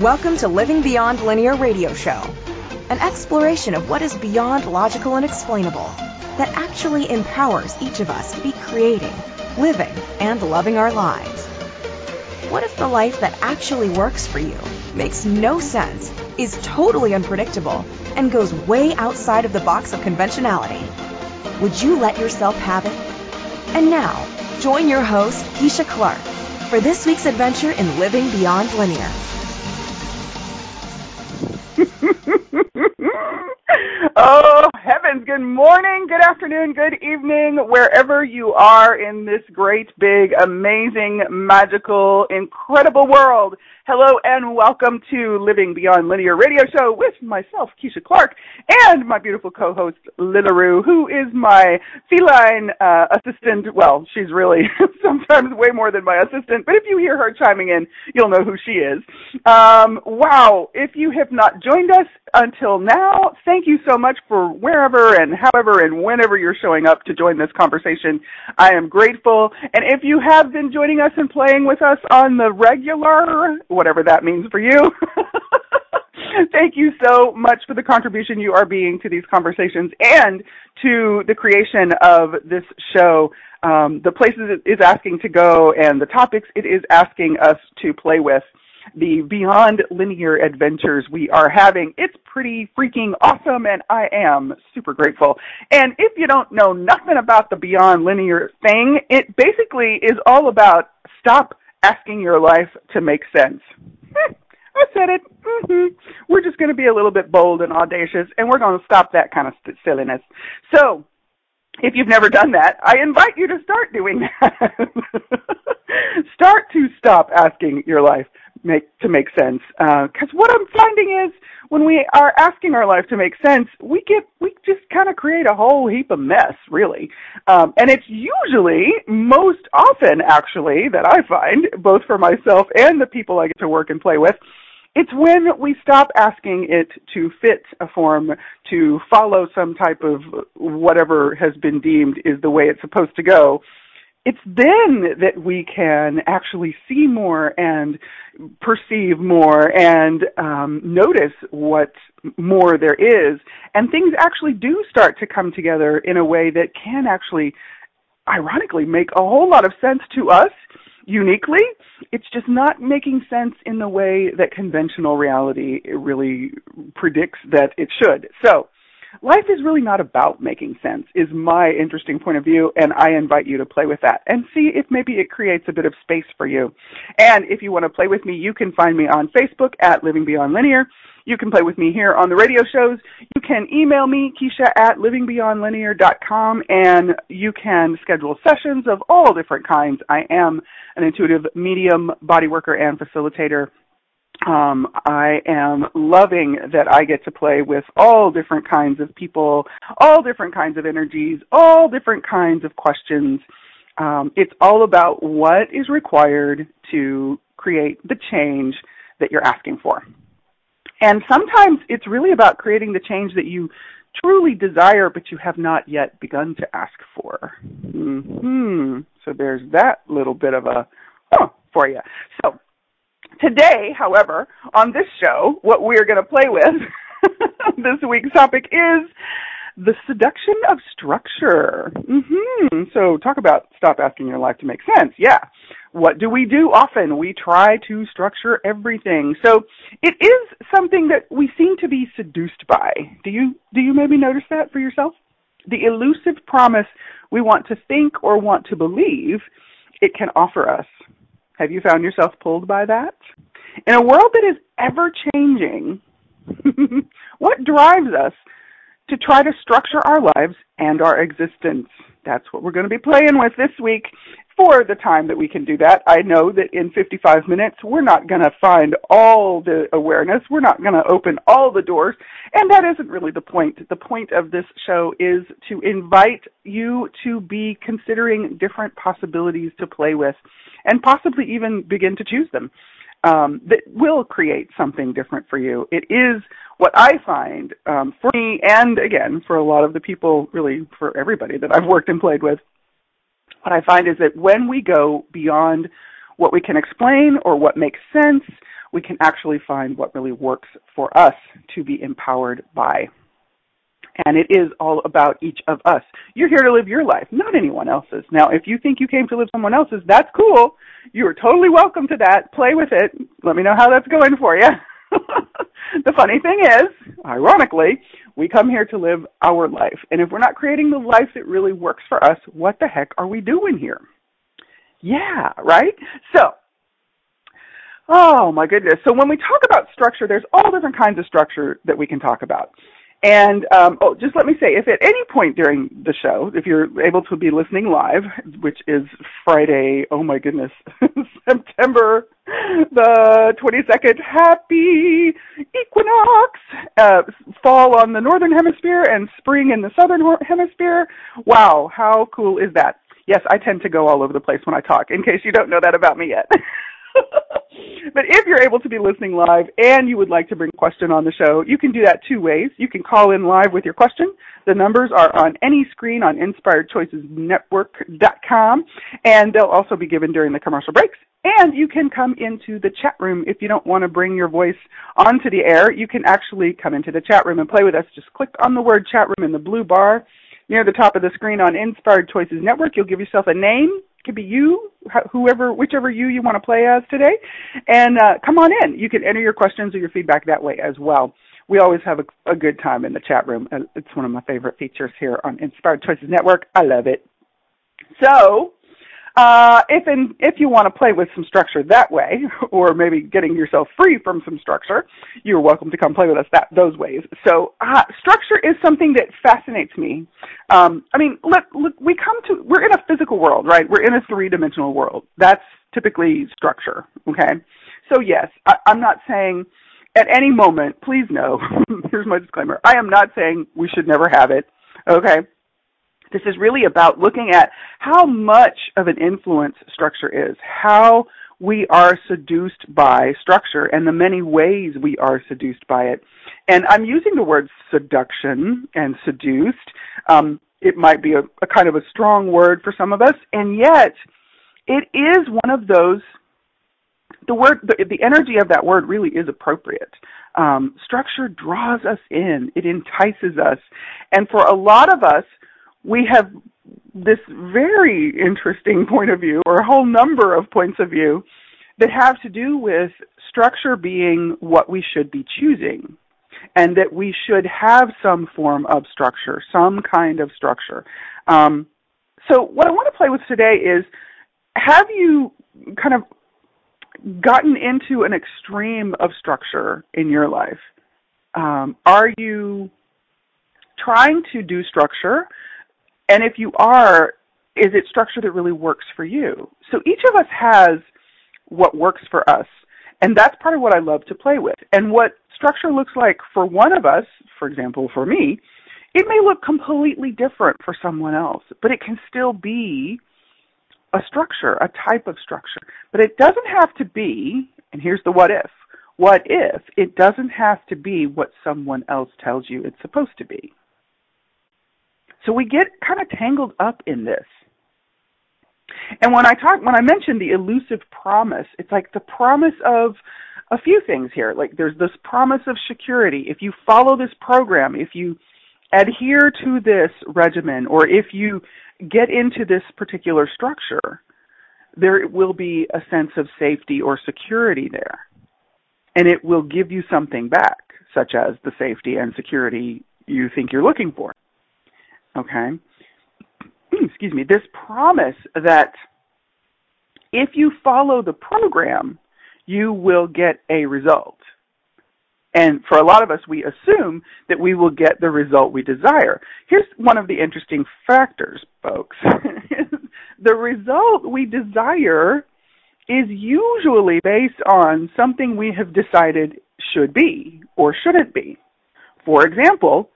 Welcome to Living Beyond Linear Radio Show, an exploration of what is beyond logical and explainable that actually empowers each of us to be creating, living, and loving our lives. What if the life that actually works for you makes no sense, is totally unpredictable, and goes way outside of the box of conventionality? Would you let yourself have it? And now, join your host, Keisha Clark, for this week's adventure in Living Beyond Linear. Afternoon, good evening, wherever you are in this great, big, amazing, magical, incredible world. Hello and welcome to Living Beyond Linear Radio Show with myself, Keisha Clark, and my beautiful co-host, Lilaroo, who is my feline uh, assistant. Well, she's really sometimes way more than my assistant, but if you hear her chiming in, you'll know who she is. Um, wow. If you have not joined us until now, thank you so much for wherever and however and whenever you're showing up to join this conversation. I am grateful. And if you have been joining us and playing with us on the regular, whatever that means for you. Thank you so much for the contribution you are being to these conversations and to the creation of this show. Um, the places it is asking to go and the topics it is asking us to play with the beyond linear adventures we are having. It's pretty freaking awesome and I am super grateful. And if you don't know nothing about the beyond linear thing, it basically is all about stop asking your life to make sense. I said it. Mm-hmm. We're just going to be a little bit bold and audacious, and we're going to stop that kind of st- silliness. So, if you've never done that, I invite you to start doing that. start to stop asking your life make to make sense. Because uh, what I'm finding is when we are asking our life to make sense, we get we just kind of create a whole heap of mess, really. Um, and it's usually most often, actually, that I find both for myself and the people I get to work and play with. It's when we stop asking it to fit a form, to follow some type of whatever has been deemed is the way it's supposed to go, it's then that we can actually see more and perceive more and um, notice what more there is. And things actually do start to come together in a way that can actually, ironically, make a whole lot of sense to us uniquely. It's just not making sense in the way that conventional reality really predicts that it should. So, life is really not about making sense is my interesting point of view and I invite you to play with that and see if maybe it creates a bit of space for you. And if you want to play with me, you can find me on Facebook at Living Beyond Linear. You can play with me here on the radio shows. You can email me, Keisha at livingbeyondlinear.com, and you can schedule sessions of all different kinds. I am an intuitive medium, body worker, and facilitator um, I am loving that I get to play with all different kinds of people, all different kinds of energies, all different kinds of questions. Um, it's all about what is required to create the change that you're asking for. And sometimes it's really about creating the change that you truly desire, but you have not yet begun to ask for. Hmm. So there's that little bit of a huh, for you. So Today, however, on this show, what we're going to play with, this week's topic is the seduction of structure. Mm-hmm. So talk about stop asking your life to make sense. Yeah. What do we do often? We try to structure everything. So it is something that we seem to be seduced by. Do you, do you maybe notice that for yourself? The elusive promise we want to think or want to believe it can offer us. Have you found yourself pulled by that? In a world that is ever changing, what drives us to try to structure our lives and our existence? That's what we're going to be playing with this week for the time that we can do that. I know that in 55 minutes, we're not going to find all the awareness. We're not going to open all the doors. And that isn't really the point. The point of this show is to invite you to be considering different possibilities to play with and possibly even begin to choose them. Um, that will create something different for you. It is what I find um, for me, and again for a lot of the people, really for everybody that I've worked and played with, what I find is that when we go beyond what we can explain or what makes sense, we can actually find what really works for us to be empowered by. And it is all about each of us. You're here to live your life, not anyone else's. Now, if you think you came to live someone else's, that's cool. You are totally welcome to that. Play with it. Let me know how that's going for you. the funny thing is, ironically, we come here to live our life. And if we're not creating the life that really works for us, what the heck are we doing here? Yeah, right? So, oh my goodness. So when we talk about structure, there's all different kinds of structure that we can talk about. And um, oh, just let me say, if at any point during the show, if you're able to be listening live, which is Friday, oh my goodness, September the 22nd, happy equinox, uh, fall on the northern hemisphere and spring in the southern hemisphere. Wow, how cool is that? Yes, I tend to go all over the place when I talk, in case you don't know that about me yet. but if you're able to be listening live and you would like to bring a question on the show, you can do that two ways. You can call in live with your question. The numbers are on any screen on inspiredchoicesnetwork.com and they'll also be given during the commercial breaks. And you can come into the chat room if you don't want to bring your voice onto the air. You can actually come into the chat room and play with us. Just click on the word chat room in the blue bar near the top of the screen on Inspired Choices Network. You'll give yourself a name could be you, whoever, whichever you you want to play as today, and uh, come on in. You can enter your questions or your feedback that way as well. We always have a, a good time in the chat room. It's one of my favorite features here on Inspired Choices Network. I love it. So, uh, if in, if you want to play with some structure that way, or maybe getting yourself free from some structure, you're welcome to come play with us that those ways. So uh, structure is something that fascinates me. Um, I mean, look, look, we come to we're in a physical world, right? We're in a three dimensional world. That's typically structure. Okay, so yes, I, I'm not saying at any moment, please know, here's my disclaimer. I am not saying we should never have it. Okay. This is really about looking at how much of an influence structure is, how we are seduced by structure and the many ways we are seduced by it. And I'm using the word seduction and seduced. Um, it might be a, a kind of a strong word for some of us, and yet it is one of those the word the, the, energy of that word really is appropriate um, structure draws us in it entices us and for a lot of us we have this very interesting point of view, or a whole number of points of view, that have to do with structure being what we should be choosing, and that we should have some form of structure, some kind of structure. Um, so, what I want to play with today is have you kind of gotten into an extreme of structure in your life? Um, are you trying to do structure and if you are, is it structure that really works for you? So each of us has what works for us. And that's part of what I love to play with. And what structure looks like for one of us, for example, for me, it may look completely different for someone else, but it can still be a structure, a type of structure. But it doesn't have to be, and here's the what if, what if it doesn't have to be what someone else tells you it's supposed to be. So we get kind of tangled up in this. And when I talk, when I mention the elusive promise, it's like the promise of a few things here. Like there's this promise of security. If you follow this program, if you adhere to this regimen, or if you get into this particular structure, there will be a sense of safety or security there. And it will give you something back, such as the safety and security you think you're looking for. Okay? Excuse me. This promise that if you follow the program, you will get a result. And for a lot of us, we assume that we will get the result we desire. Here's one of the interesting factors, folks. the result we desire is usually based on something we have decided should be or shouldn't be. For example,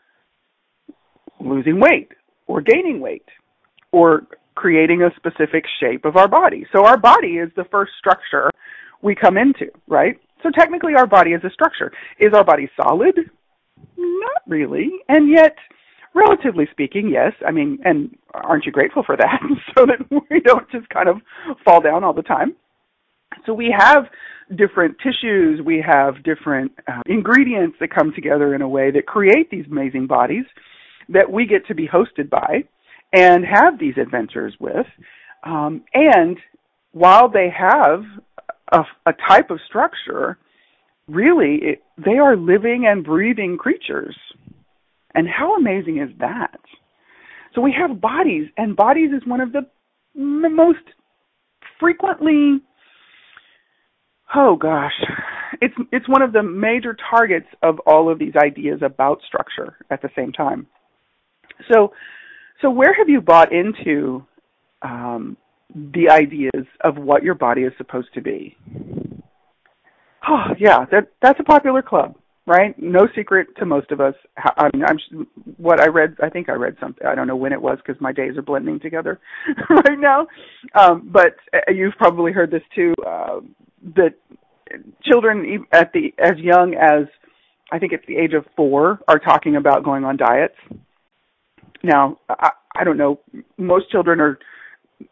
losing weight or gaining weight or creating a specific shape of our body. So our body is the first structure we come into, right? So technically our body is a structure. Is our body solid? Not really. And yet, relatively speaking, yes. I mean, and aren't you grateful for that? so that we don't just kind of fall down all the time. So we have different tissues, we have different uh, ingredients that come together in a way that create these amazing bodies that we get to be hosted by and have these adventures with. Um, and while they have a, a type of structure, really it, they are living and breathing creatures. And how amazing is that? So we have bodies, and bodies is one of the most frequently oh gosh it's it's one of the major targets of all of these ideas about structure at the same time so so where have you bought into um, the ideas of what your body is supposed to be? Oh yeah that that's a popular club right? No secret to most of us. I mean i'm what i read i think i read something i don't know when it was because my days are blending together right now. Um but uh, you've probably heard this too uh, that children at the as young as I think it's the age of four are talking about going on diets. Now, I, I don't know. Most children are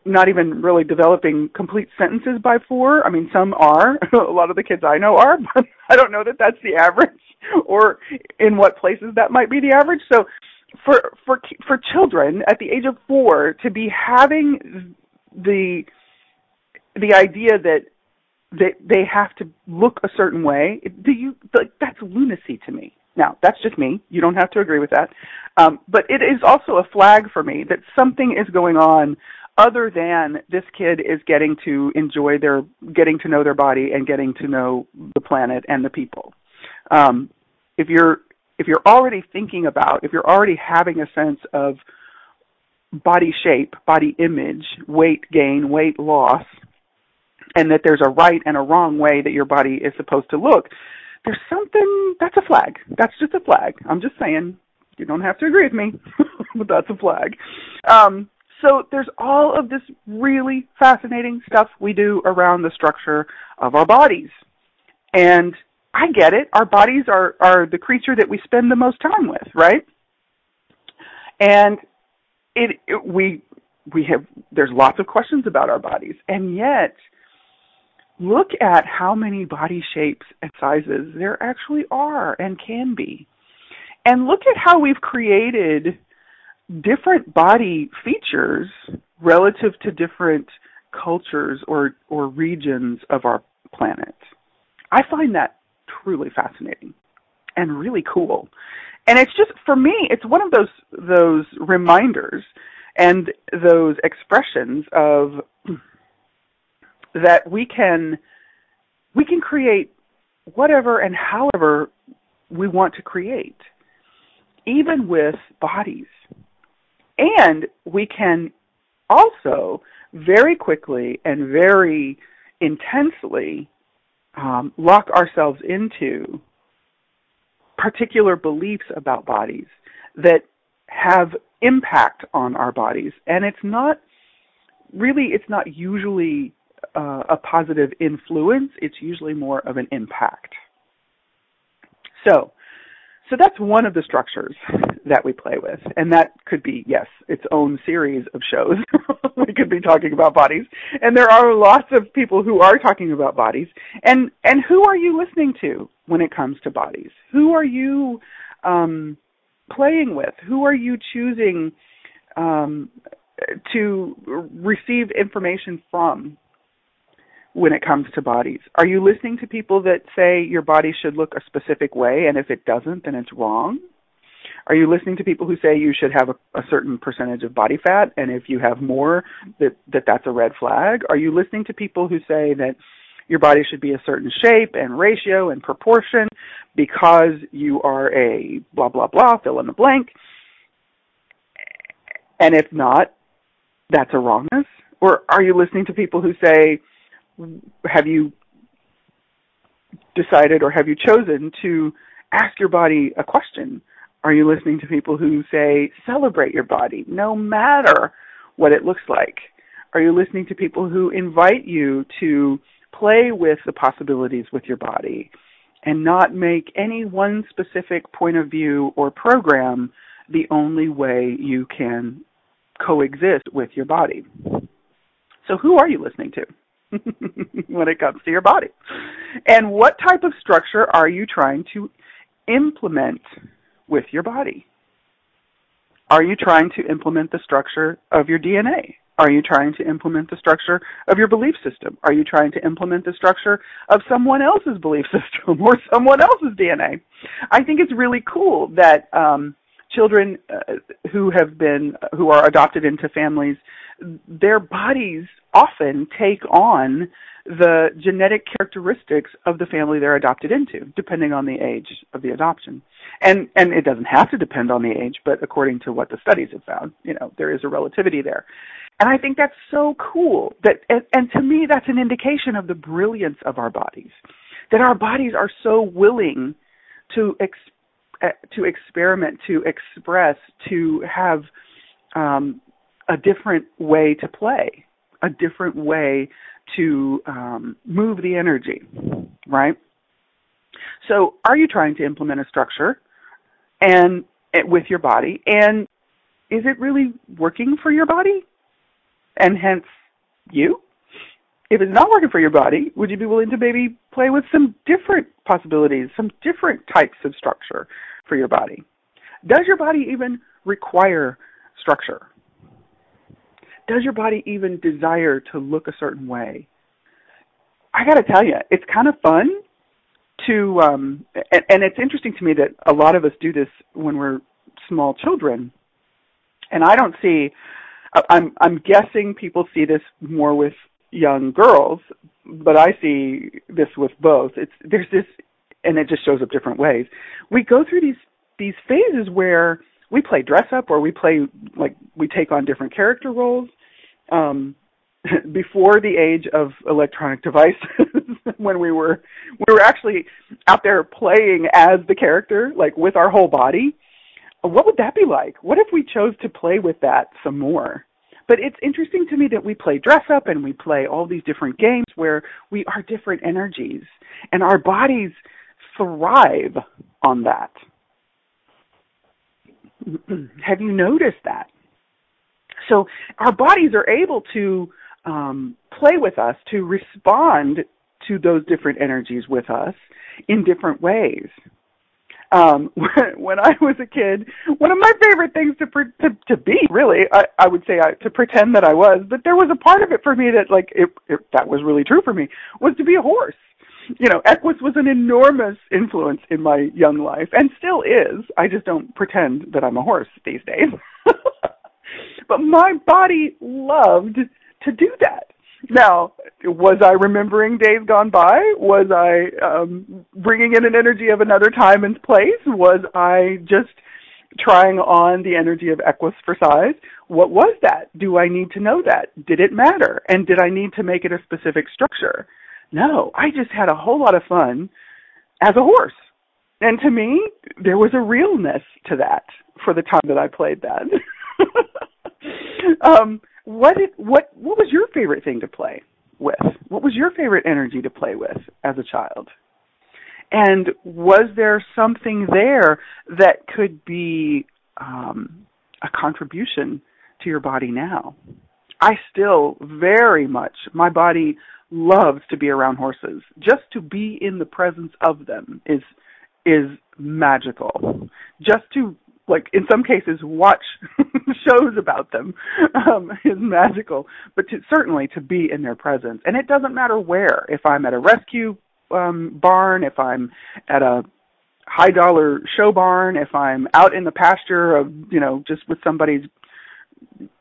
not even really developing complete sentences by four. I mean, some are. A lot of the kids I know are, but I don't know that that's the average, or in what places that might be the average. So, for for for children at the age of four to be having the the idea that they they have to look a certain way. Do you like that's lunacy to me? Now that's just me. You don't have to agree with that, um, but it is also a flag for me that something is going on other than this kid is getting to enjoy their getting to know their body and getting to know the planet and the people. Um, if you're if you're already thinking about if you're already having a sense of body shape, body image, weight gain, weight loss, and that there's a right and a wrong way that your body is supposed to look, there's something that's a flag. That's just a flag. I'm just saying. You don't have to agree with me, but that's a flag. Um, so there's all of this really fascinating stuff we do around the structure of our bodies. And I get it. Our bodies are, are the creature that we spend the most time with, right? And it, it we we have there's lots of questions about our bodies. And yet look at how many body shapes and sizes there actually are and can be. And look at how we've created different body features relative to different cultures or, or regions of our planet. I find that truly fascinating and really cool. And it's just for me, it's one of those those reminders and those expressions of that we can we can create whatever and however we want to create even with bodies. And we can also very quickly and very intensely um, lock ourselves into particular beliefs about bodies that have impact on our bodies. And it's not really it's not usually uh, a positive influence, it's usually more of an impact. So, so that's one of the structures that we play with, and that could be yes, its own series of shows. we could be talking about bodies, and there are lots of people who are talking about bodies. And and who are you listening to when it comes to bodies? Who are you um, playing with? Who are you choosing um, to receive information from when it comes to bodies? Are you listening to people that say your body should look a specific way and if it doesn't, then it's wrong? Are you listening to people who say you should have a, a certain percentage of body fat and if you have more that, that that's a red flag? Are you listening to people who say that your body should be a certain shape and ratio and proportion because you are a blah blah blah fill in the blank? And if not, that's a wrongness? Or are you listening to people who say have you decided or have you chosen to ask your body a question? Are you listening to people who say celebrate your body no matter what it looks like? Are you listening to people who invite you to play with the possibilities with your body and not make any one specific point of view or program the only way you can coexist with your body? So who are you listening to? when it comes to your body. And what type of structure are you trying to implement with your body? Are you trying to implement the structure of your DNA? Are you trying to implement the structure of your belief system? Are you trying to implement the structure of someone else's belief system or someone else's DNA? I think it's really cool that um, children uh, who have been who are adopted into families, their bodies often take on the genetic characteristics of the family they're adopted into, depending on the age of the adoption. And and it doesn't have to depend on the age, but according to what the studies have found, you know, there is a relativity there. And I think that's so cool that and, and to me that's an indication of the brilliance of our bodies. That our bodies are so willing to ex, uh, to experiment, to express, to have um, a different way to play, a different way to um, move the energy, right? So, are you trying to implement a structure and with your body, and is it really working for your body, and hence you? If it's not working for your body, would you be willing to maybe play with some different possibilities, some different types of structure for your body? Does your body even require structure? Does your body even desire to look a certain way? I got to tell you, it's kind of fun to, um, and, and it's interesting to me that a lot of us do this when we're small children. And I don't see, I'm, I'm guessing people see this more with young girls, but I see this with both. It's, there's this, and it just shows up different ways. We go through these, these phases where we play dress up or we play like we take on different character roles um before the age of electronic devices when we were we were actually out there playing as the character like with our whole body what would that be like? What if we chose to play with that some more? But it's interesting to me that we play dress up and we play all these different games where we are different energies and our bodies thrive on that. Have you noticed that so our bodies are able to um, play with us, to respond to those different energies with us in different ways. Um, when I was a kid, one of my favorite things to to, to be really, I, I would say I, to pretend that I was, but there was a part of it for me that like it, it, that was really true for me was to be a horse. You know, Equus was an enormous influence in my young life and still is. I just don't pretend that I'm a horse these days. But my body loved to do that. Now, was I remembering days gone by? Was I um, bringing in an energy of another time and place? Was I just trying on the energy of Equus for size? What was that? Do I need to know that? Did it matter? And did I need to make it a specific structure? No, I just had a whole lot of fun as a horse. And to me, there was a realness to that for the time that I played that. um, what did, what what was your favorite thing to play with? What was your favorite energy to play with as a child? And was there something there that could be um, a contribution to your body now? I still very much my body loves to be around horses. Just to be in the presence of them is is magical. Just to like in some cases watch shows about them um, is magical. But to, certainly to be in their presence, and it doesn't matter where. If I'm at a rescue um, barn, if I'm at a high dollar show barn, if I'm out in the pasture of you know just with somebody's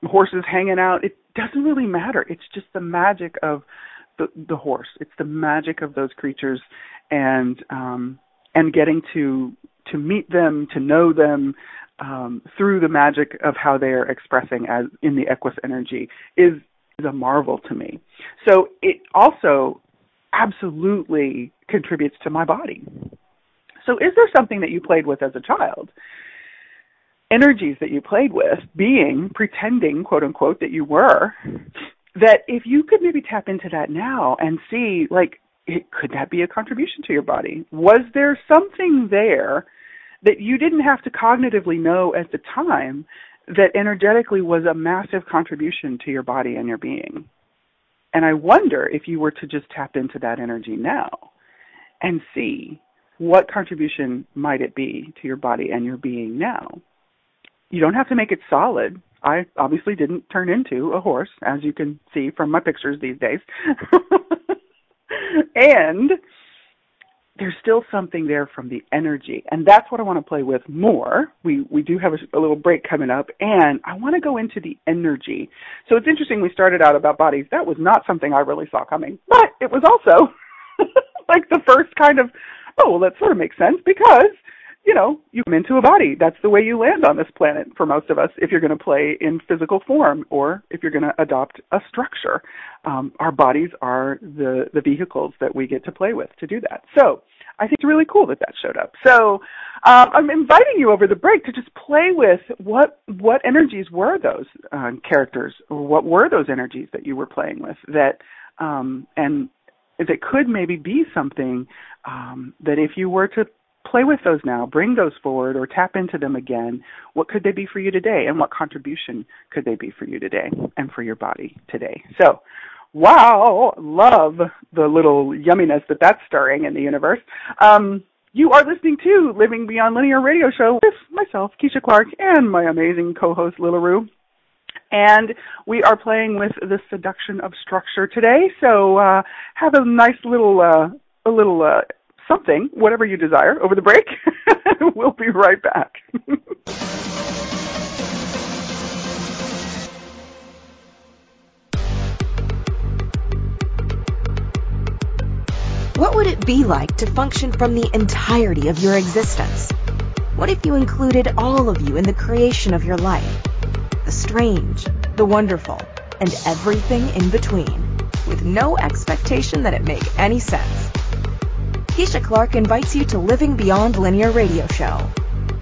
horses hanging out, it doesn't really matter. It's just the magic of the the horse. It's the magic of those creatures, and um, and getting to to meet them, to know them um, through the magic of how they are expressing as in the Equus energy is is a marvel to me. So it also absolutely contributes to my body. So is there something that you played with as a child? Energies that you played with, being, pretending, quote unquote, that you were, that if you could maybe tap into that now and see, like, it, could that be a contribution to your body? Was there something there that you didn't have to cognitively know at the time that energetically was a massive contribution to your body and your being? And I wonder if you were to just tap into that energy now and see what contribution might it be to your body and your being now. You don't have to make it solid. I obviously didn't turn into a horse, as you can see from my pictures these days. and there's still something there from the energy. And that's what i want to play with more. We we do have a, a little break coming up and i want to go into the energy. So it's interesting we started out about bodies. That was not something i really saw coming but it was also like the first kind of oh well that sort of makes sense because you know, you come into a body. That's the way you land on this planet for most of us if you're going to play in physical form or if you're going to adopt a structure. Um, our bodies are the, the vehicles that we get to play with to do that. So I think it's really cool that that showed up. So um, I'm inviting you over the break to just play with what, what energies were those uh, characters or what were those energies that you were playing with that, um, and that could maybe be something um, that if you were to play with those now, bring those forward or tap into them again. What could they be for you today and what contribution could they be for you today and for your body today? So, wow, love the little yumminess that that's stirring in the universe. Um, you are listening to Living Beyond Linear Radio Show with myself, Keisha Clark, and my amazing co-host Lila. And we are playing with the seduction of structure today. So uh, have a nice little uh, a little uh, something, whatever you desire, over the break. we'll be right back. What would it be like to function from the entirety of your existence? What if you included all of you in the creation of your life? The strange, the wonderful, and everything in between, with no expectation that it make any sense. Keisha Clark invites you to Living Beyond Linear Radio Show,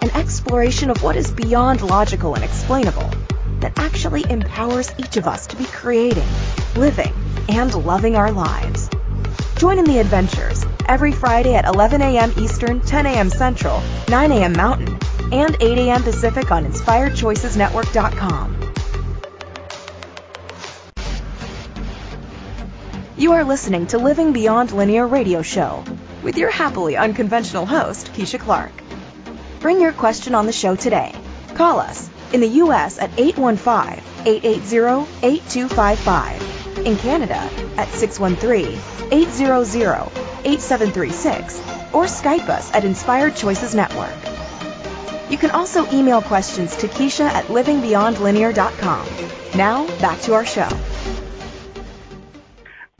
an exploration of what is beyond logical and explainable that actually empowers each of us to be creating, living, and loving our lives. Join in the adventures every Friday at 11 a.m. Eastern, 10 a.m. Central, 9 a.m. Mountain, and 8 a.m. Pacific on InspiredChoicesNetwork.com. You are listening to Living Beyond Linear Radio Show with your happily unconventional host, Keisha Clark. Bring your question on the show today. Call us in the U.S. at 815-880-8255. In Canada at 613-800-8736. Or Skype us at Inspired Choices Network. You can also email questions to Keisha at livingbeyondlinear.com. Now, back to our show.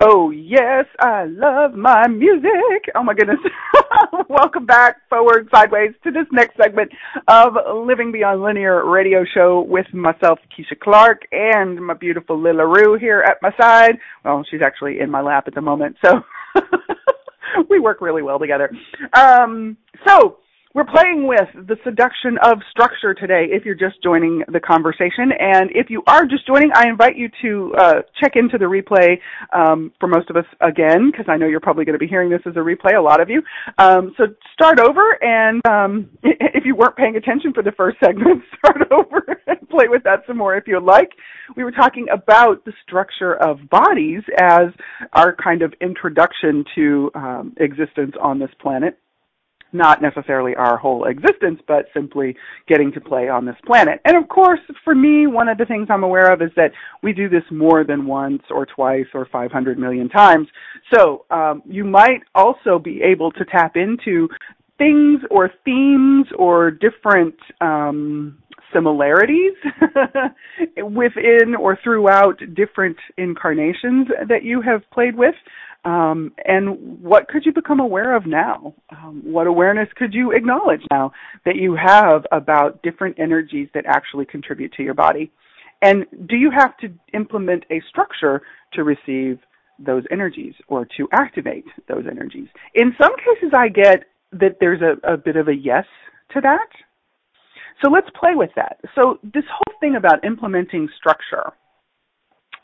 Oh yes, I love my music. Oh my goodness. Welcome back, forward, sideways, to this next segment of Living Beyond Linear radio show with myself, Keisha Clark, and my beautiful Lila Rue here at my side. Well, she's actually in my lap at the moment, so we work really well together. Um, so, we're playing with the seduction of structure today if you're just joining the conversation. And if you are just joining, I invite you to uh, check into the replay um, for most of us again, because I know you're probably going to be hearing this as a replay, a lot of you. Um, so start over, and um, if you weren't paying attention for the first segment, start over and play with that some more if you'd like. We were talking about the structure of bodies as our kind of introduction to um, existence on this planet not necessarily our whole existence, but simply getting to play on this planet. And of course, for me, one of the things I'm aware of is that we do this more than once or twice or 500 million times. So um, you might also be able to tap into things or themes or different um, similarities within or throughout different incarnations that you have played with. Um, and what could you become aware of now? Um, what awareness could you acknowledge now that you have about different energies that actually contribute to your body? And do you have to implement a structure to receive those energies or to activate those energies? In some cases, I get that there's a, a bit of a yes to that. So let's play with that. So this whole thing about implementing structure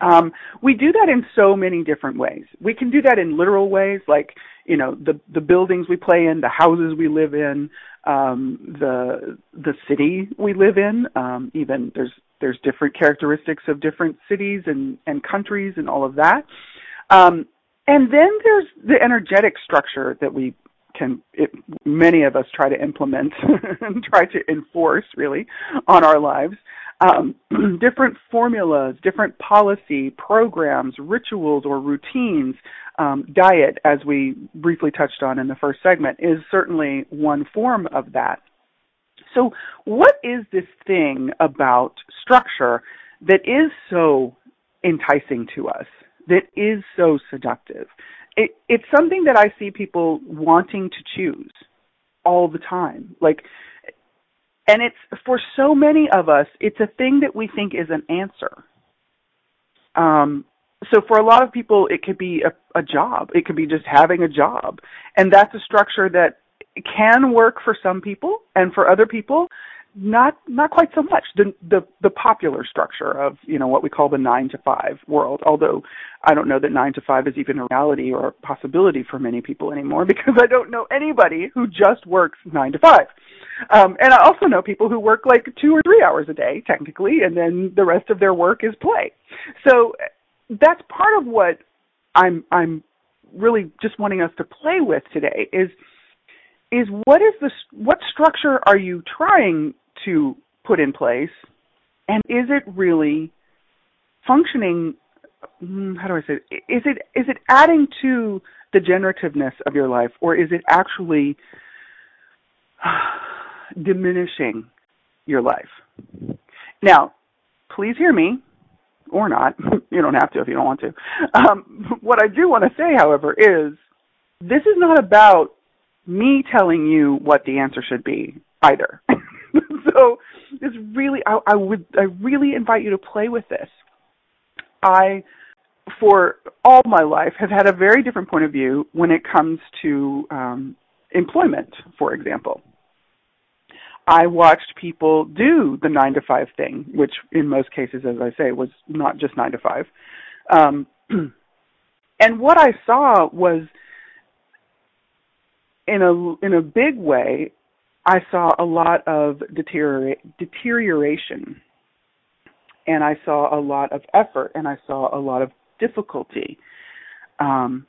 um, we do that in so many different ways. We can do that in literal ways, like you know the the buildings we play in, the houses we live in, um, the the city we live in. Um, even there's there's different characteristics of different cities and and countries and all of that. Um, and then there's the energetic structure that we can, it, many of us try to implement and try to enforce really on our lives. Um, different formulas, different policy, programs, rituals, or routines. Um, diet, as we briefly touched on in the first segment, is certainly one form of that. So, what is this thing about structure that is so enticing to us, that is so seductive? It, it's something that I see people wanting to choose all the time. Like, and it's for so many of us, it's a thing that we think is an answer. Um, so for a lot of people, it could be a, a job. It could be just having a job, and that's a structure that can work for some people, and for other people, not not quite so much. The the the popular structure of you know what we call the nine to five world. Although I don't know that nine to five is even a reality or a possibility for many people anymore because I don't know anybody who just works nine to five. Um, and I also know people who work like two or three hours a day technically, and then the rest of their work is play. So that's part of what I'm I'm really just wanting us to play with today is is what is the what structure are you trying to put in place, and is it really functioning? Hmm, how do I say it? Is it is it adding to the generativeness of your life, or is it actually diminishing your life? Now, please hear me, or not. you don't have to if you don't want to. Um, what I do want to say, however, is this is not about me telling you what the answer should be either. so it's really I, I would I really invite you to play with this. I for all my life have had a very different point of view when it comes to um, employment, for example. I watched people do the nine to five thing, which in most cases, as I say, was not just nine to five. Um, and what I saw was in a in a big way, I saw a lot of deteriora- deterioration, and I saw a lot of effort, and I saw a lot of difficulty. Um,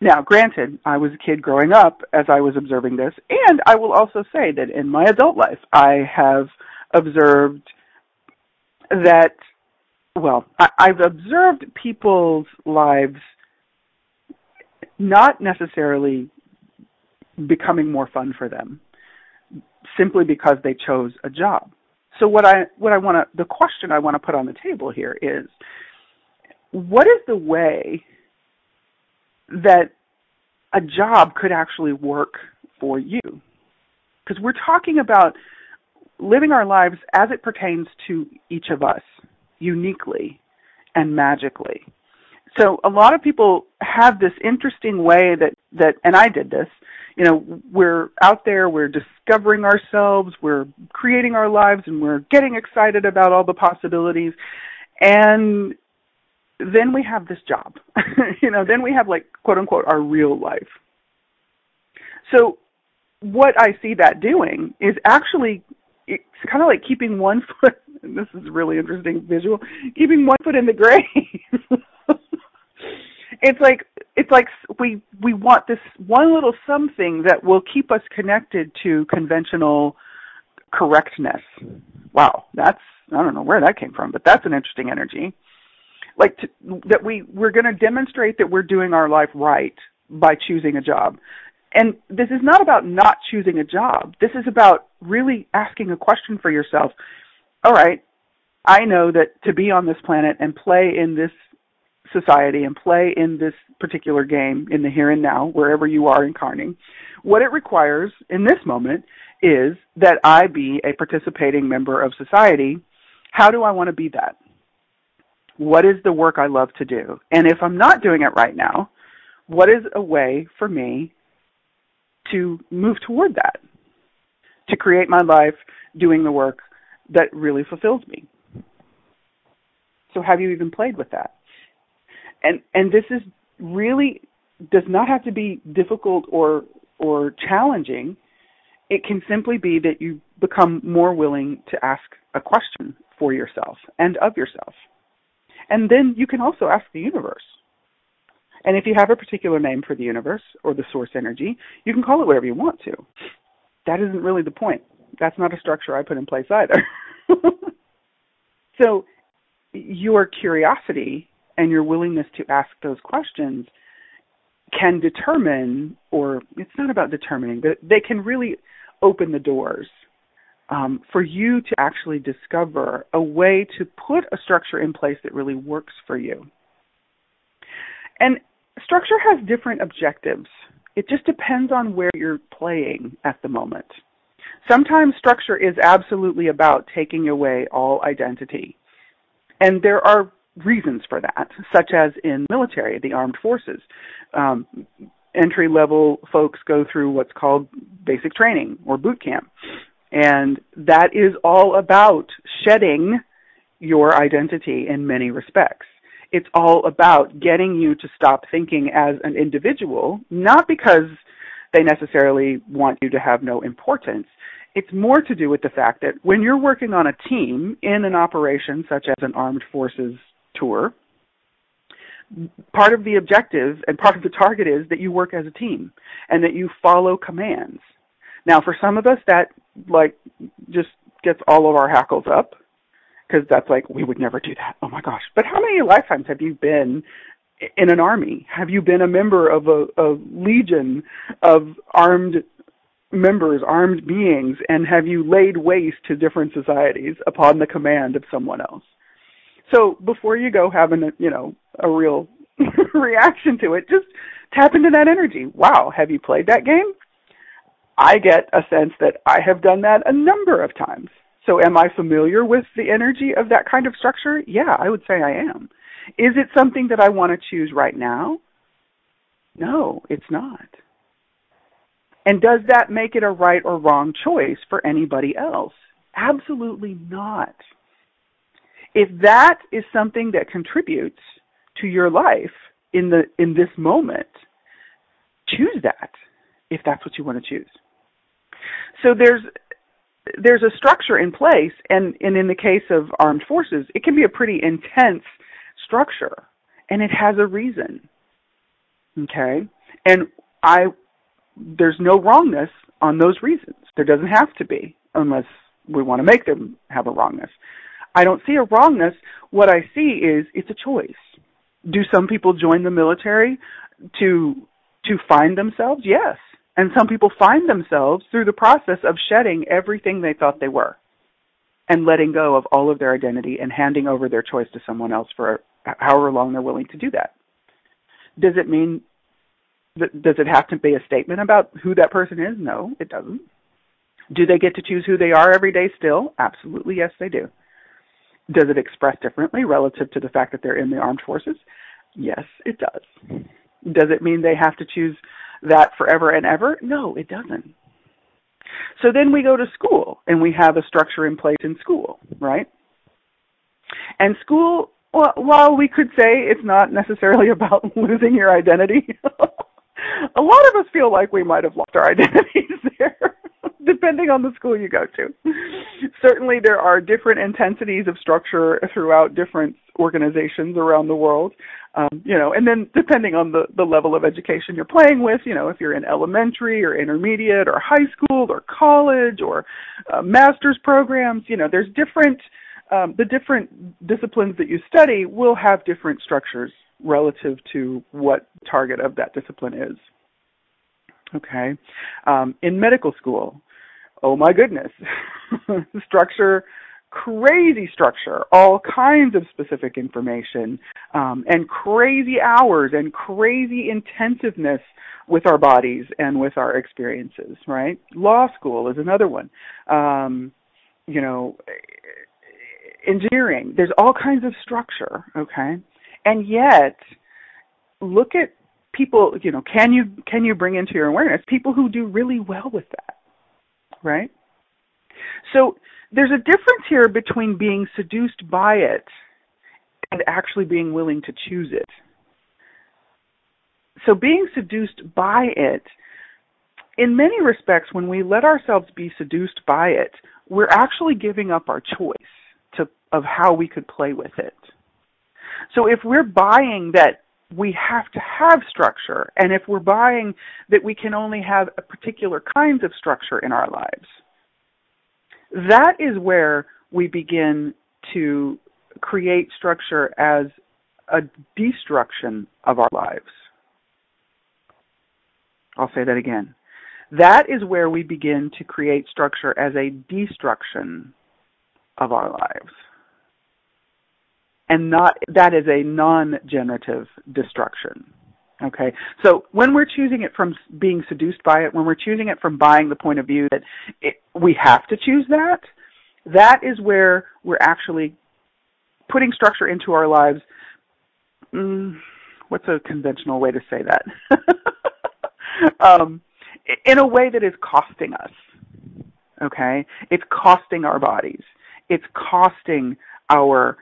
now, granted, I was a kid growing up as I was observing this, and I will also say that in my adult life, I have observed that, well, I, I've observed people's lives not necessarily becoming more fun for them simply because they chose a job. So what I what I want to the question I want to put on the table here is what is the way that a job could actually work for you? Because we're talking about living our lives as it pertains to each of us uniquely and magically. So a lot of people have this interesting way that that and I did this you know, we're out there, we're discovering ourselves, we're creating our lives, and we're getting excited about all the possibilities. And then we have this job. you know, then we have like quote unquote our real life. So what I see that doing is actually it's kind of like keeping one foot and this is really interesting visual, keeping one foot in the grave. it's like it's like we we want this one little something that will keep us connected to conventional correctness. Wow, that's I don't know where that came from, but that's an interesting energy. Like to, that we we're going to demonstrate that we're doing our life right by choosing a job. And this is not about not choosing a job. This is about really asking a question for yourself. All right, I know that to be on this planet and play in this society and play in this particular game in the here and now, wherever you are incarning, what it requires in this moment is that I be a participating member of society. How do I want to be that? What is the work I love to do? And if I'm not doing it right now, what is a way for me to move toward that? To create my life doing the work that really fulfills me. So have you even played with that? And and this is really does not have to be difficult or or challenging. It can simply be that you become more willing to ask a question for yourself and of yourself. And then you can also ask the universe. And if you have a particular name for the universe or the source energy, you can call it whatever you want to. That isn't really the point. That's not a structure I put in place either. so your curiosity and your willingness to ask those questions can determine, or it's not about determining, but they can really open the doors um, for you to actually discover a way to put a structure in place that really works for you. And structure has different objectives. It just depends on where you're playing at the moment. Sometimes structure is absolutely about taking away all identity. And there are reasons for that, such as in military, the armed forces. Um, entry level folks go through what's called basic training or boot camp. And that is all about shedding your identity in many respects. It's all about getting you to stop thinking as an individual, not because they necessarily want you to have no importance. It's more to do with the fact that when you're working on a team in an operation such as an armed forces tour, part of the objective and part of the target is that you work as a team and that you follow commands. Now, for some of us, that like just gets all of our hackles up because that's like we would never do that. Oh my gosh! But how many lifetimes have you been in an army? Have you been a member of a, a legion of armed members, armed beings, and have you laid waste to different societies upon the command of someone else? So before you go having a, you know, a real reaction to it, just tap into that energy. Wow, have you played that game? I get a sense that I have done that a number of times. So am I familiar with the energy of that kind of structure? Yeah, I would say I am. Is it something that I want to choose right now? No, it's not. And does that make it a right or wrong choice for anybody else? Absolutely not. If that is something that contributes to your life in the in this moment, choose that if that's what you want to choose. So there's there's a structure in place and, and in the case of armed forces, it can be a pretty intense structure and it has a reason. Okay? And I there's no wrongness on those reasons. There doesn't have to be unless we want to make them have a wrongness. I don't see a wrongness. What I see is it's a choice. Do some people join the military to to find themselves? Yes. And some people find themselves through the process of shedding everything they thought they were and letting go of all of their identity and handing over their choice to someone else for however long they're willing to do that. Does it mean that, does it have to be a statement about who that person is? No, it doesn't. Do they get to choose who they are every day still? Absolutely, yes, they do. Does it express differently relative to the fact that they're in the armed forces? Yes, it does. Does it mean they have to choose that forever and ever? No, it doesn't. So then we go to school and we have a structure in place in school, right? And school, well, while we could say it's not necessarily about losing your identity, a lot of us feel like we might have lost our identities there, depending on the school you go to. Certainly, there are different intensities of structure throughout different organizations around the world. Um, you know, and then depending on the, the level of education you're playing with, you know, if you're in elementary or intermediate or high school or college or uh, master's programs, you know, there's different, um, the different disciplines that you study will have different structures relative to what target of that discipline is. Okay. Um, in medical school, oh my goodness, structure crazy structure, all kinds of specific information, um, and crazy hours and crazy intensiveness with our bodies and with our experiences, right? Law school is another one. Um, you know, engineering, there's all kinds of structure, okay? And yet, look at people, you know, can you can you bring into your awareness people who do really well with that? Right? So there's a difference here between being seduced by it and actually being willing to choose it. So being seduced by it, in many respects, when we let ourselves be seduced by it, we're actually giving up our choice to, of how we could play with it. So if we're buying that we have to have structure. And if we're buying that we can only have a particular kinds of structure in our lives, that is where we begin to create structure as a destruction of our lives. I'll say that again. That is where we begin to create structure as a destruction of our lives. And not that is a non-generative destruction. Okay. So when we're choosing it from being seduced by it, when we're choosing it from buying the point of view that it, we have to choose that, that is where we're actually putting structure into our lives. Mm, what's a conventional way to say that? um, in a way that is costing us. Okay? It's costing our bodies. It's costing our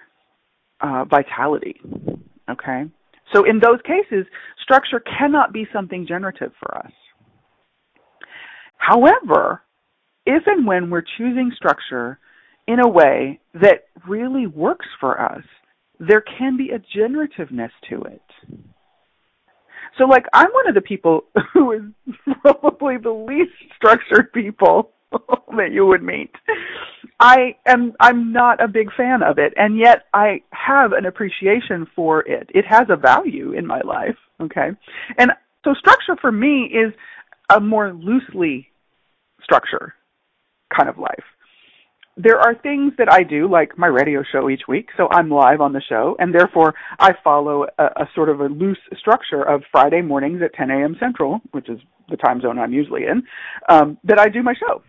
uh, vitality. Okay? So in those cases, structure cannot be something generative for us. However, if and when we're choosing structure in a way that really works for us, there can be a generativeness to it. So like I'm one of the people who is probably the least structured people that you would meet. I am I'm not a big fan of it and yet I have an appreciation for it. It has a value in my life, okay? And so structure for me is a more loosely structure kind of life there are things that I do, like my radio show each week, so I'm live on the show, and therefore I follow a, a sort of a loose structure of Friday mornings at 10 a.m. Central, which is the time zone I'm usually in, um, that I do my show.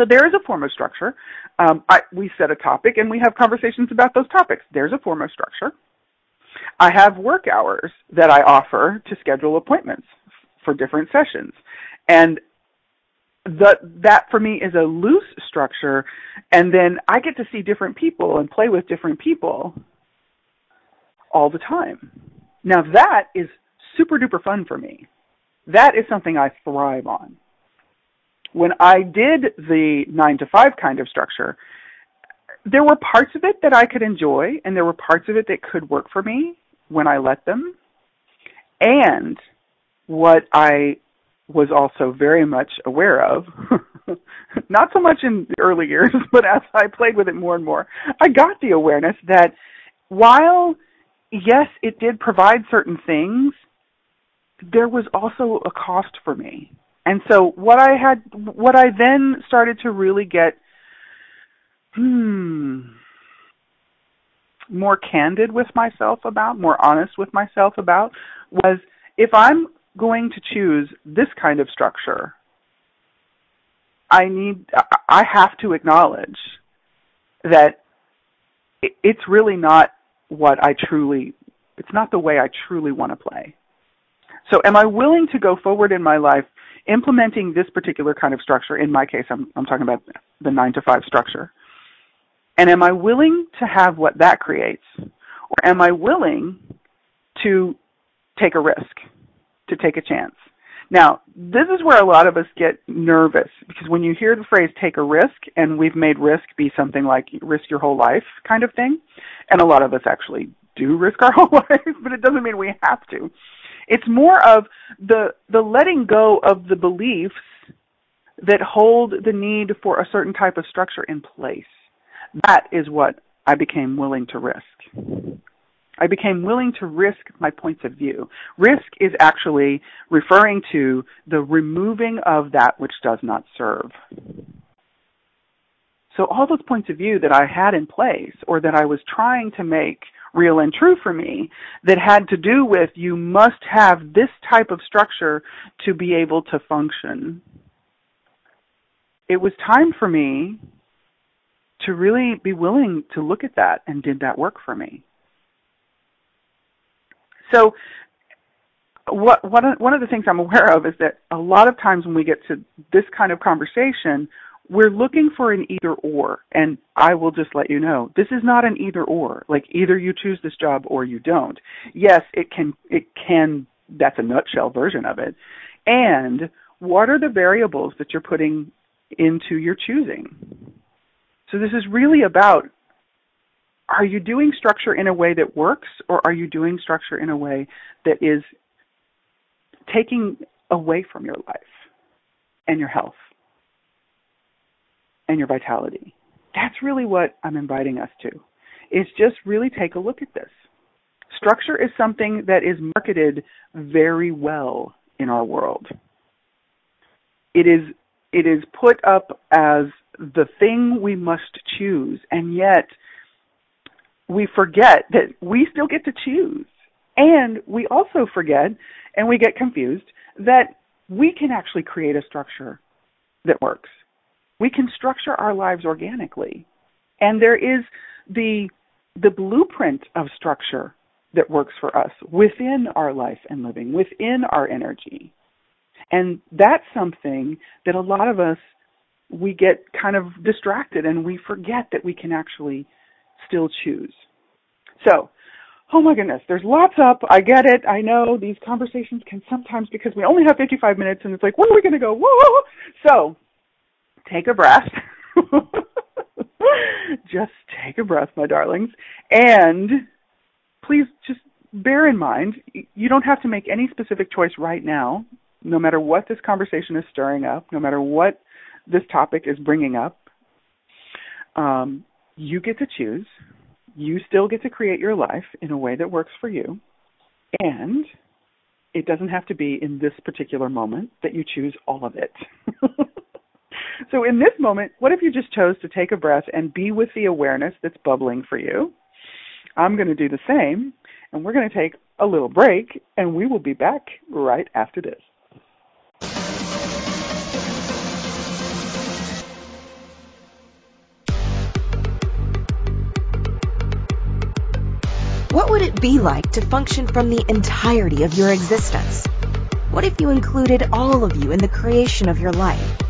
So there is a form of structure. Um, I, we set a topic and we have conversations about those topics. There's a form of structure. I have work hours that I offer to schedule appointments for different sessions. And the, that for me is a loose structure and then I get to see different people and play with different people all the time. Now that is super duper fun for me. That is something I thrive on. When I did the 9 to 5 kind of structure, there were parts of it that I could enjoy and there were parts of it that could work for me when I let them. And what I was also very much aware of, not so much in the early years, but as I played with it more and more, I got the awareness that while, yes, it did provide certain things, there was also a cost for me. And so what I had, what I then started to really get, hmm, more candid with myself about, more honest with myself about, was if I'm going to choose this kind of structure, I need, I have to acknowledge that it's really not what I truly, it's not the way I truly want to play. So am I willing to go forward in my life implementing this particular kind of structure? In my case, I'm, I'm talking about the nine to five structure. And am I willing to have what that creates? Or am I willing to take a risk? to take a chance. Now, this is where a lot of us get nervous because when you hear the phrase take a risk, and we've made risk be something like risk your whole life kind of thing, and a lot of us actually do risk our whole life, but it doesn't mean we have to. It's more of the, the letting go of the beliefs that hold the need for a certain type of structure in place. That is what I became willing to risk. I became willing to risk my points of view. Risk is actually referring to the removing of that which does not serve. So all those points of view that I had in place or that I was trying to make real and true for me that had to do with you must have this type of structure to be able to function. It was time for me to really be willing to look at that and did that work for me. So what, what one of the things I'm aware of is that a lot of times when we get to this kind of conversation, we're looking for an either or. And I will just let you know, this is not an either or. Like either you choose this job or you don't. Yes, it can, it can, that's a nutshell version of it. And what are the variables that you're putting into your choosing? So this is really about are you doing structure in a way that works or are you doing structure in a way that is taking away from your life and your health and your vitality? That's really what I'm inviting us to. Is just really take a look at this. Structure is something that is marketed very well in our world. It is it is put up as the thing we must choose and yet we forget that we still get to choose. And we also forget and we get confused that we can actually create a structure that works. We can structure our lives organically. And there is the the blueprint of structure that works for us within our life and living, within our energy. And that's something that a lot of us we get kind of distracted and we forget that we can actually still choose. So, oh my goodness, there's lots up. I get it. I know these conversations can sometimes because we only have 55 minutes and it's like, where are we going to go? Whoa! So, take a breath. just take a breath, my darlings. And please just bear in mind, you don't have to make any specific choice right now, no matter what this conversation is stirring up, no matter what this topic is bringing up. Um, you get to choose. You still get to create your life in a way that works for you. And it doesn't have to be in this particular moment that you choose all of it. so, in this moment, what if you just chose to take a breath and be with the awareness that's bubbling for you? I'm going to do the same, and we're going to take a little break, and we will be back right after this. What would it be like to function from the entirety of your existence? What if you included all of you in the creation of your life?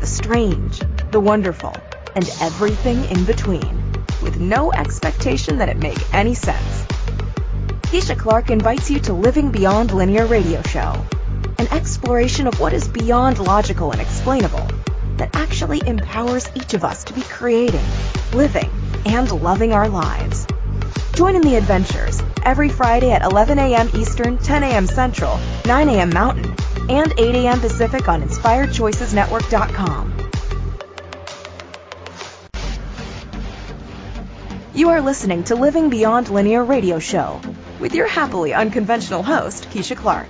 The strange, the wonderful, and everything in between, with no expectation that it make any sense. Keisha Clark invites you to Living Beyond Linear Radio Show, an exploration of what is beyond logical and explainable that actually empowers each of us to be creating, living, and loving our lives. Join in the adventures every Friday at 11 a.m. Eastern, 10 a.m. Central, 9 a.m. Mountain, and 8 a.m. Pacific on InspiredChoicesNetwork.com. You are listening to Living Beyond Linear Radio Show with your happily unconventional host, Keisha Clark.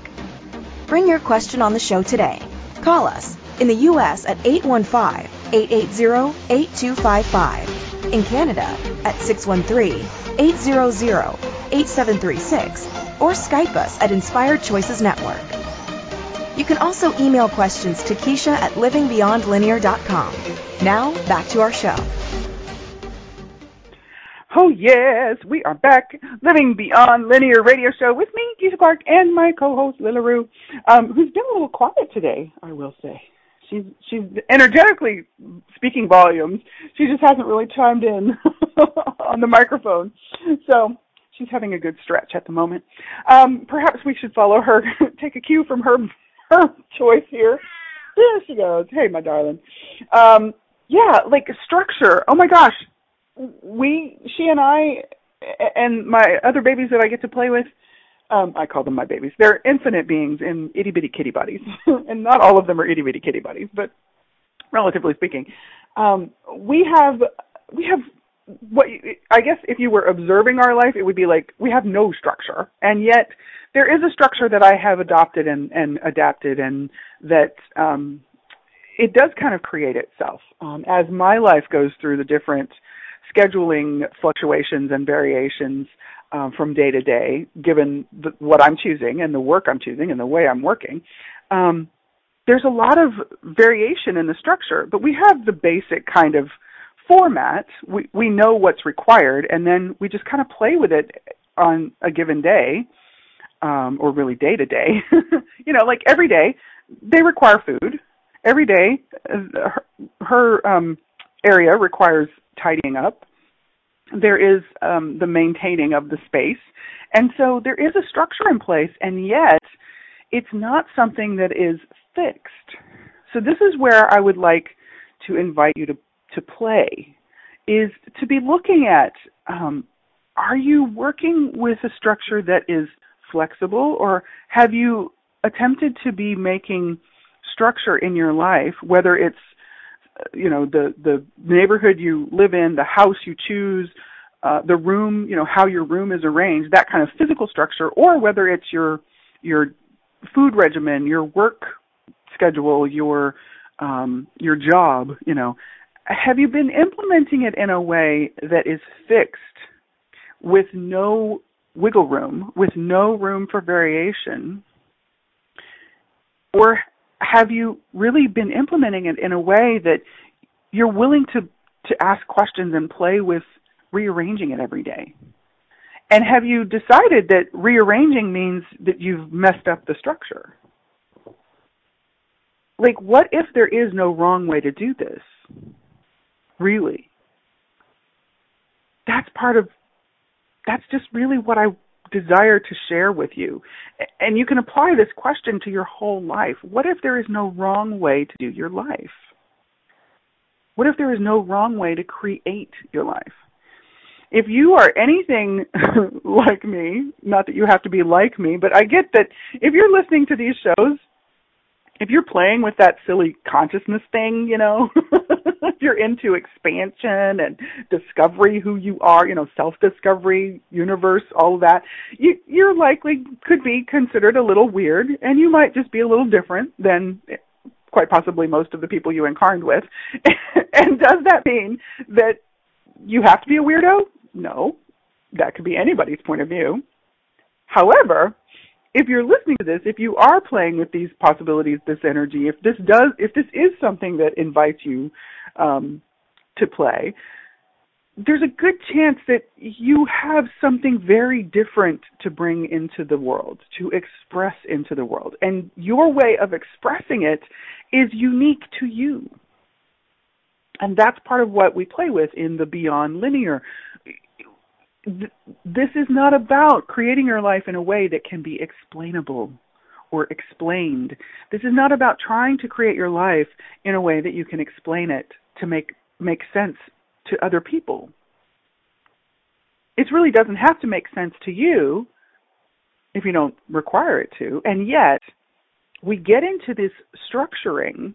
Bring your question on the show today. Call us in the U.S. at 815-880-8255. In Canada at 613-800-8736 or Skype us at Inspired Choices Network. You can also email questions to Keisha at livingbeyondlinear.com. Now, back to our show. Oh yes, we are back, living beyond linear radio show with me, Keisha Clark, and my co-host Lilaroo, um, who's been a little quiet today. I will say, she's she's energetically speaking volumes. She just hasn't really chimed in on the microphone, so she's having a good stretch at the moment. Um, perhaps we should follow her, take a cue from her choice here. There she goes. Hey, my darling. Um, yeah, like structure. Oh my gosh, we, she and I, and my other babies that I get to play with, um, I call them my babies. They're infinite beings in itty bitty kitty bodies, and not all of them are itty bitty kitty bodies, but relatively speaking, um, we have we have what I guess if you were observing our life, it would be like we have no structure, and yet there is a structure that I have adopted and, and adapted, and that um, it does kind of create itself um, as my life goes through the different scheduling fluctuations and variations um, from day to day, given the, what I'm choosing and the work I'm choosing and the way I'm working. Um, there's a lot of variation in the structure, but we have the basic kind of format. We we know what's required, and then we just kind of play with it on a given day, um, or really day to day. You know, like every day they require food. Every day, uh, her, her um, area requires tidying up. There is um, the maintaining of the space. And so there is a structure in place, and yet it's not something that is fixed. So this is where I would like to invite you to, to play, is to be looking at um, are you working with a structure that is flexible, or have you attempted to be making structure in your life, whether it's you know the the neighborhood you live in, the house you choose, uh, the room, you know how your room is arranged, that kind of physical structure, or whether it's your your food regimen, your work schedule, your um, your job, you know, have you been implementing it in a way that is fixed with no wiggle room, with no room for variation? Or have you really been implementing it in a way that you're willing to, to ask questions and play with rearranging it every day? And have you decided that rearranging means that you've messed up the structure? Like, what if there is no wrong way to do this? Really? That's part of, that's just really what I desire to share with you. And you can apply this question to your whole life. What if there is no wrong way to do your life? What if there is no wrong way to create your life? If you are anything like me, not that you have to be like me, but I get that if you're listening to these shows, if you're playing with that silly consciousness thing, you know, if you're into expansion and discovery who you are, you know, self-discovery, universe, all of that, you you're likely could be considered a little weird and you might just be a little different than quite possibly most of the people you incarnate with. and does that mean that you have to be a weirdo? No. That could be anybody's point of view. However, if you're listening to this, if you are playing with these possibilities, this energy, if this does, if this is something that invites you um, to play, there's a good chance that you have something very different to bring into the world, to express into the world. And your way of expressing it is unique to you. And that's part of what we play with in the Beyond Linear this is not about creating your life in a way that can be explainable or explained. This is not about trying to create your life in a way that you can explain it to make make sense to other people. It really doesn't have to make sense to you if you don't require it to. And yet, we get into this structuring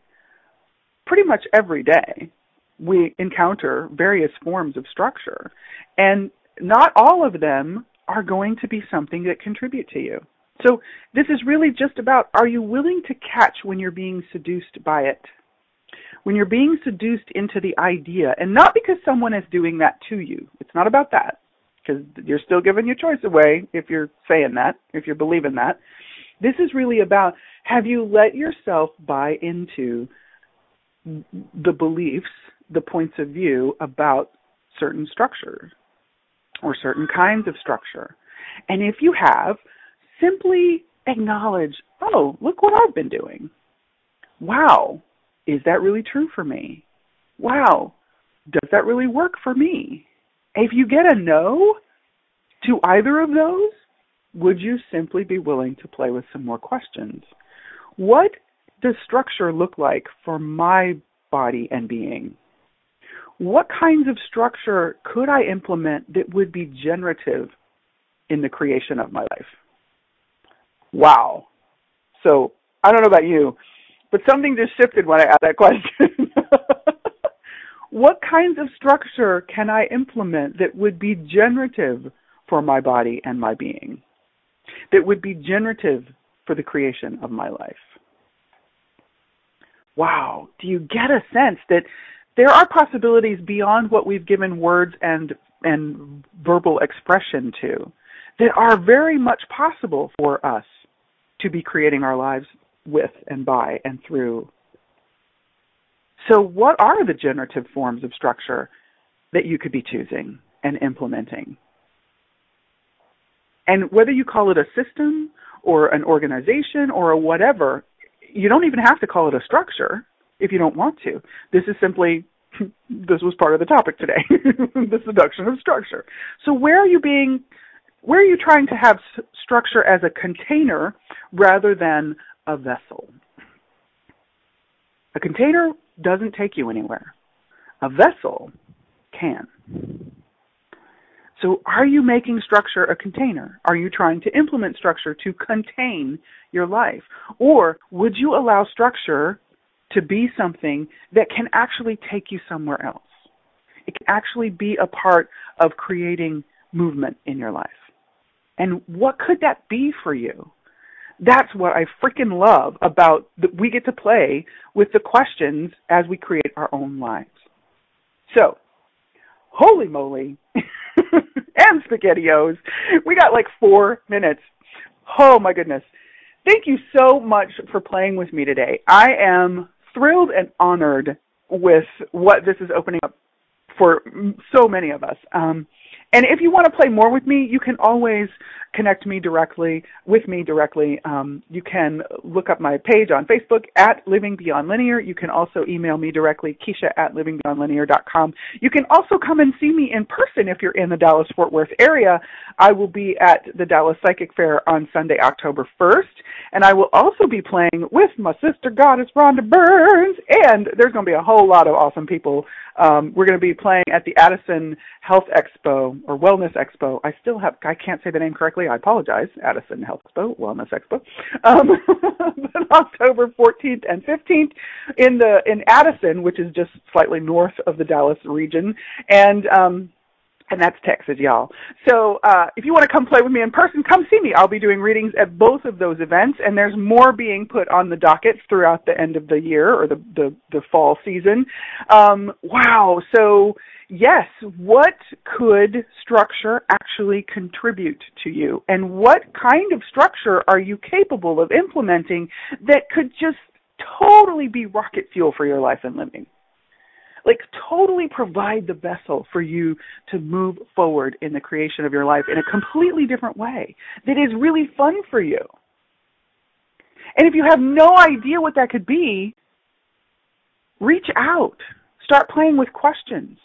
pretty much every day. We encounter various forms of structure. And not all of them are going to be something that contribute to you. So this is really just about are you willing to catch when you're being seduced by it? When you're being seduced into the idea, and not because someone is doing that to you. It's not about that, because you're still giving your choice away if you're saying that, if you're believing that. This is really about have you let yourself buy into the beliefs, the points of view about certain structures? Or certain kinds of structure. And if you have, simply acknowledge, oh, look what I've been doing. Wow, is that really true for me? Wow, does that really work for me? If you get a no to either of those, would you simply be willing to play with some more questions? What does structure look like for my body and being? What kinds of structure could I implement that would be generative in the creation of my life? Wow. So I don't know about you, but something just shifted when I asked that question. what kinds of structure can I implement that would be generative for my body and my being? That would be generative for the creation of my life? Wow. Do you get a sense that there are possibilities beyond what we've given words and and verbal expression to that are very much possible for us to be creating our lives with and by and through. So what are the generative forms of structure that you could be choosing and implementing? And whether you call it a system or an organization or a whatever, you don't even have to call it a structure if you don't want to. This is simply this was part of the topic today, the seduction of structure. So where are you being where are you trying to have s- structure as a container rather than a vessel? A container doesn't take you anywhere. A vessel can. So are you making structure a container? Are you trying to implement structure to contain your life? Or would you allow structure to be something that can actually take you somewhere else? It can actually be a part of creating movement in your life. And what could that be for you? That's what I freaking love about that we get to play with the questions as we create our own lives. So, holy moly, and SpaghettiOs, we got like four minutes. Oh my goodness. Thank you so much for playing with me today. I am thrilled and honored with what this is opening up for so many of us. Um, and if you want to play more with me, you can always connect me directly with me directly. Um, you can look up my page on Facebook at Living Beyond Linear. You can also email me directly, Keisha at livingbeyondlinear.com. You can also come and see me in person if you're in the Dallas Fort Worth area. I will be at the Dallas Psychic Fair on Sunday, October 1st, and I will also be playing with my sister goddess Rhonda Burns, and there's going to be a whole lot of awesome people. Um, we're going to be playing at the Addison Health Expo or Wellness Expo. I still have I can't say the name correctly. I apologize. Addison Health Expo, Wellness Expo, um, October 14th and 15th in the in Addison, which is just slightly north of the Dallas region, and um, and that's Texas, y'all. So uh, if you want to come play with me in person, come see me. I'll be doing readings at both of those events, and there's more being put on the docket throughout the end of the year or the the, the fall season. Um, wow. So yes, what could structure actually contribute to you, and what kind of structure are you capable of implementing that could just totally be rocket fuel for your life and living? like totally provide the vessel for you to move forward in the creation of your life in a completely different way that is really fun for you. And if you have no idea what that could be, reach out. Start playing with questions.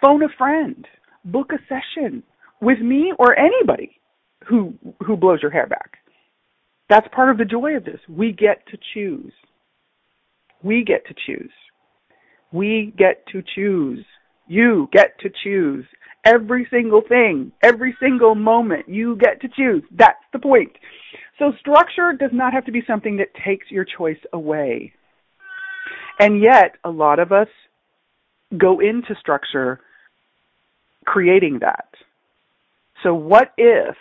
Phone a friend. Book a session with me or anybody who who blows your hair back. That's part of the joy of this. We get to choose. We get to choose. We get to choose. You get to choose. Every single thing, every single moment, you get to choose. That's the point. So structure does not have to be something that takes your choice away. And yet, a lot of us go into structure creating that. So what if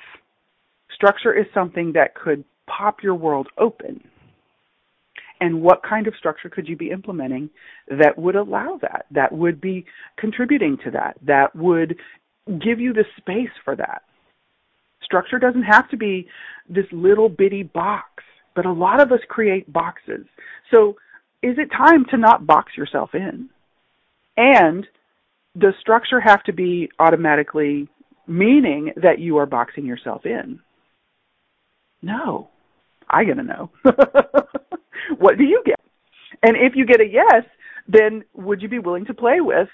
structure is something that could pop your world open? and what kind of structure could you be implementing that would allow that, that would be contributing to that, that would give you the space for that. Structure doesn't have to be this little bitty box, but a lot of us create boxes. So is it time to not box yourself in? And does structure have to be automatically meaning that you are boxing yourself in? No. I gotta know. what do you get? And if you get a yes, then would you be willing to play with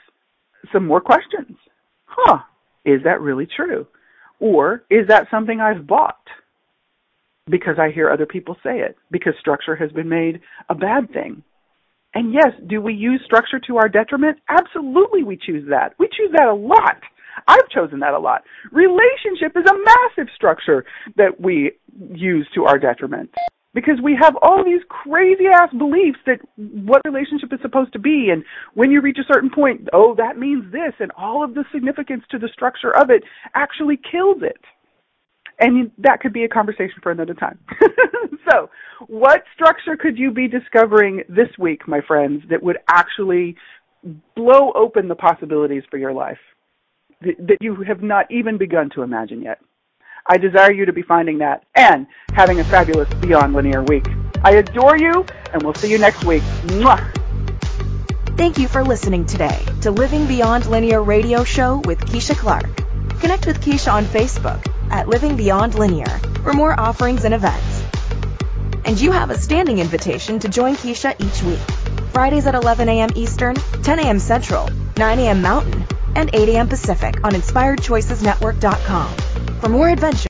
some more questions? Huh, is that really true? Or is that something I've bought? Because I hear other people say it, because structure has been made a bad thing. And yes, do we use structure to our detriment? Absolutely we choose that. We choose that a lot. I've chosen that a lot. Relationship is a massive structure that we use to our detriment because we have all these crazy ass beliefs that what relationship is supposed to be and when you reach a certain point oh that means this and all of the significance to the structure of it actually kills it and that could be a conversation for another time so what structure could you be discovering this week my friends that would actually blow open the possibilities for your life that you have not even begun to imagine yet I desire you to be finding that and having a fabulous Beyond Linear week. I adore you, and we'll see you next week. Mwah! Thank you for listening today to Living Beyond Linear radio show with Keisha Clark. Connect with Keisha on Facebook at Living Beyond Linear for more offerings and events. And you have a standing invitation to join Keisha each week. Fridays at 11 a.m. Eastern, 10 a.m. Central, 9 a.m. Mountain, and 8 a.m. Pacific on InspiredChoicesNetwork.com. For more adventure,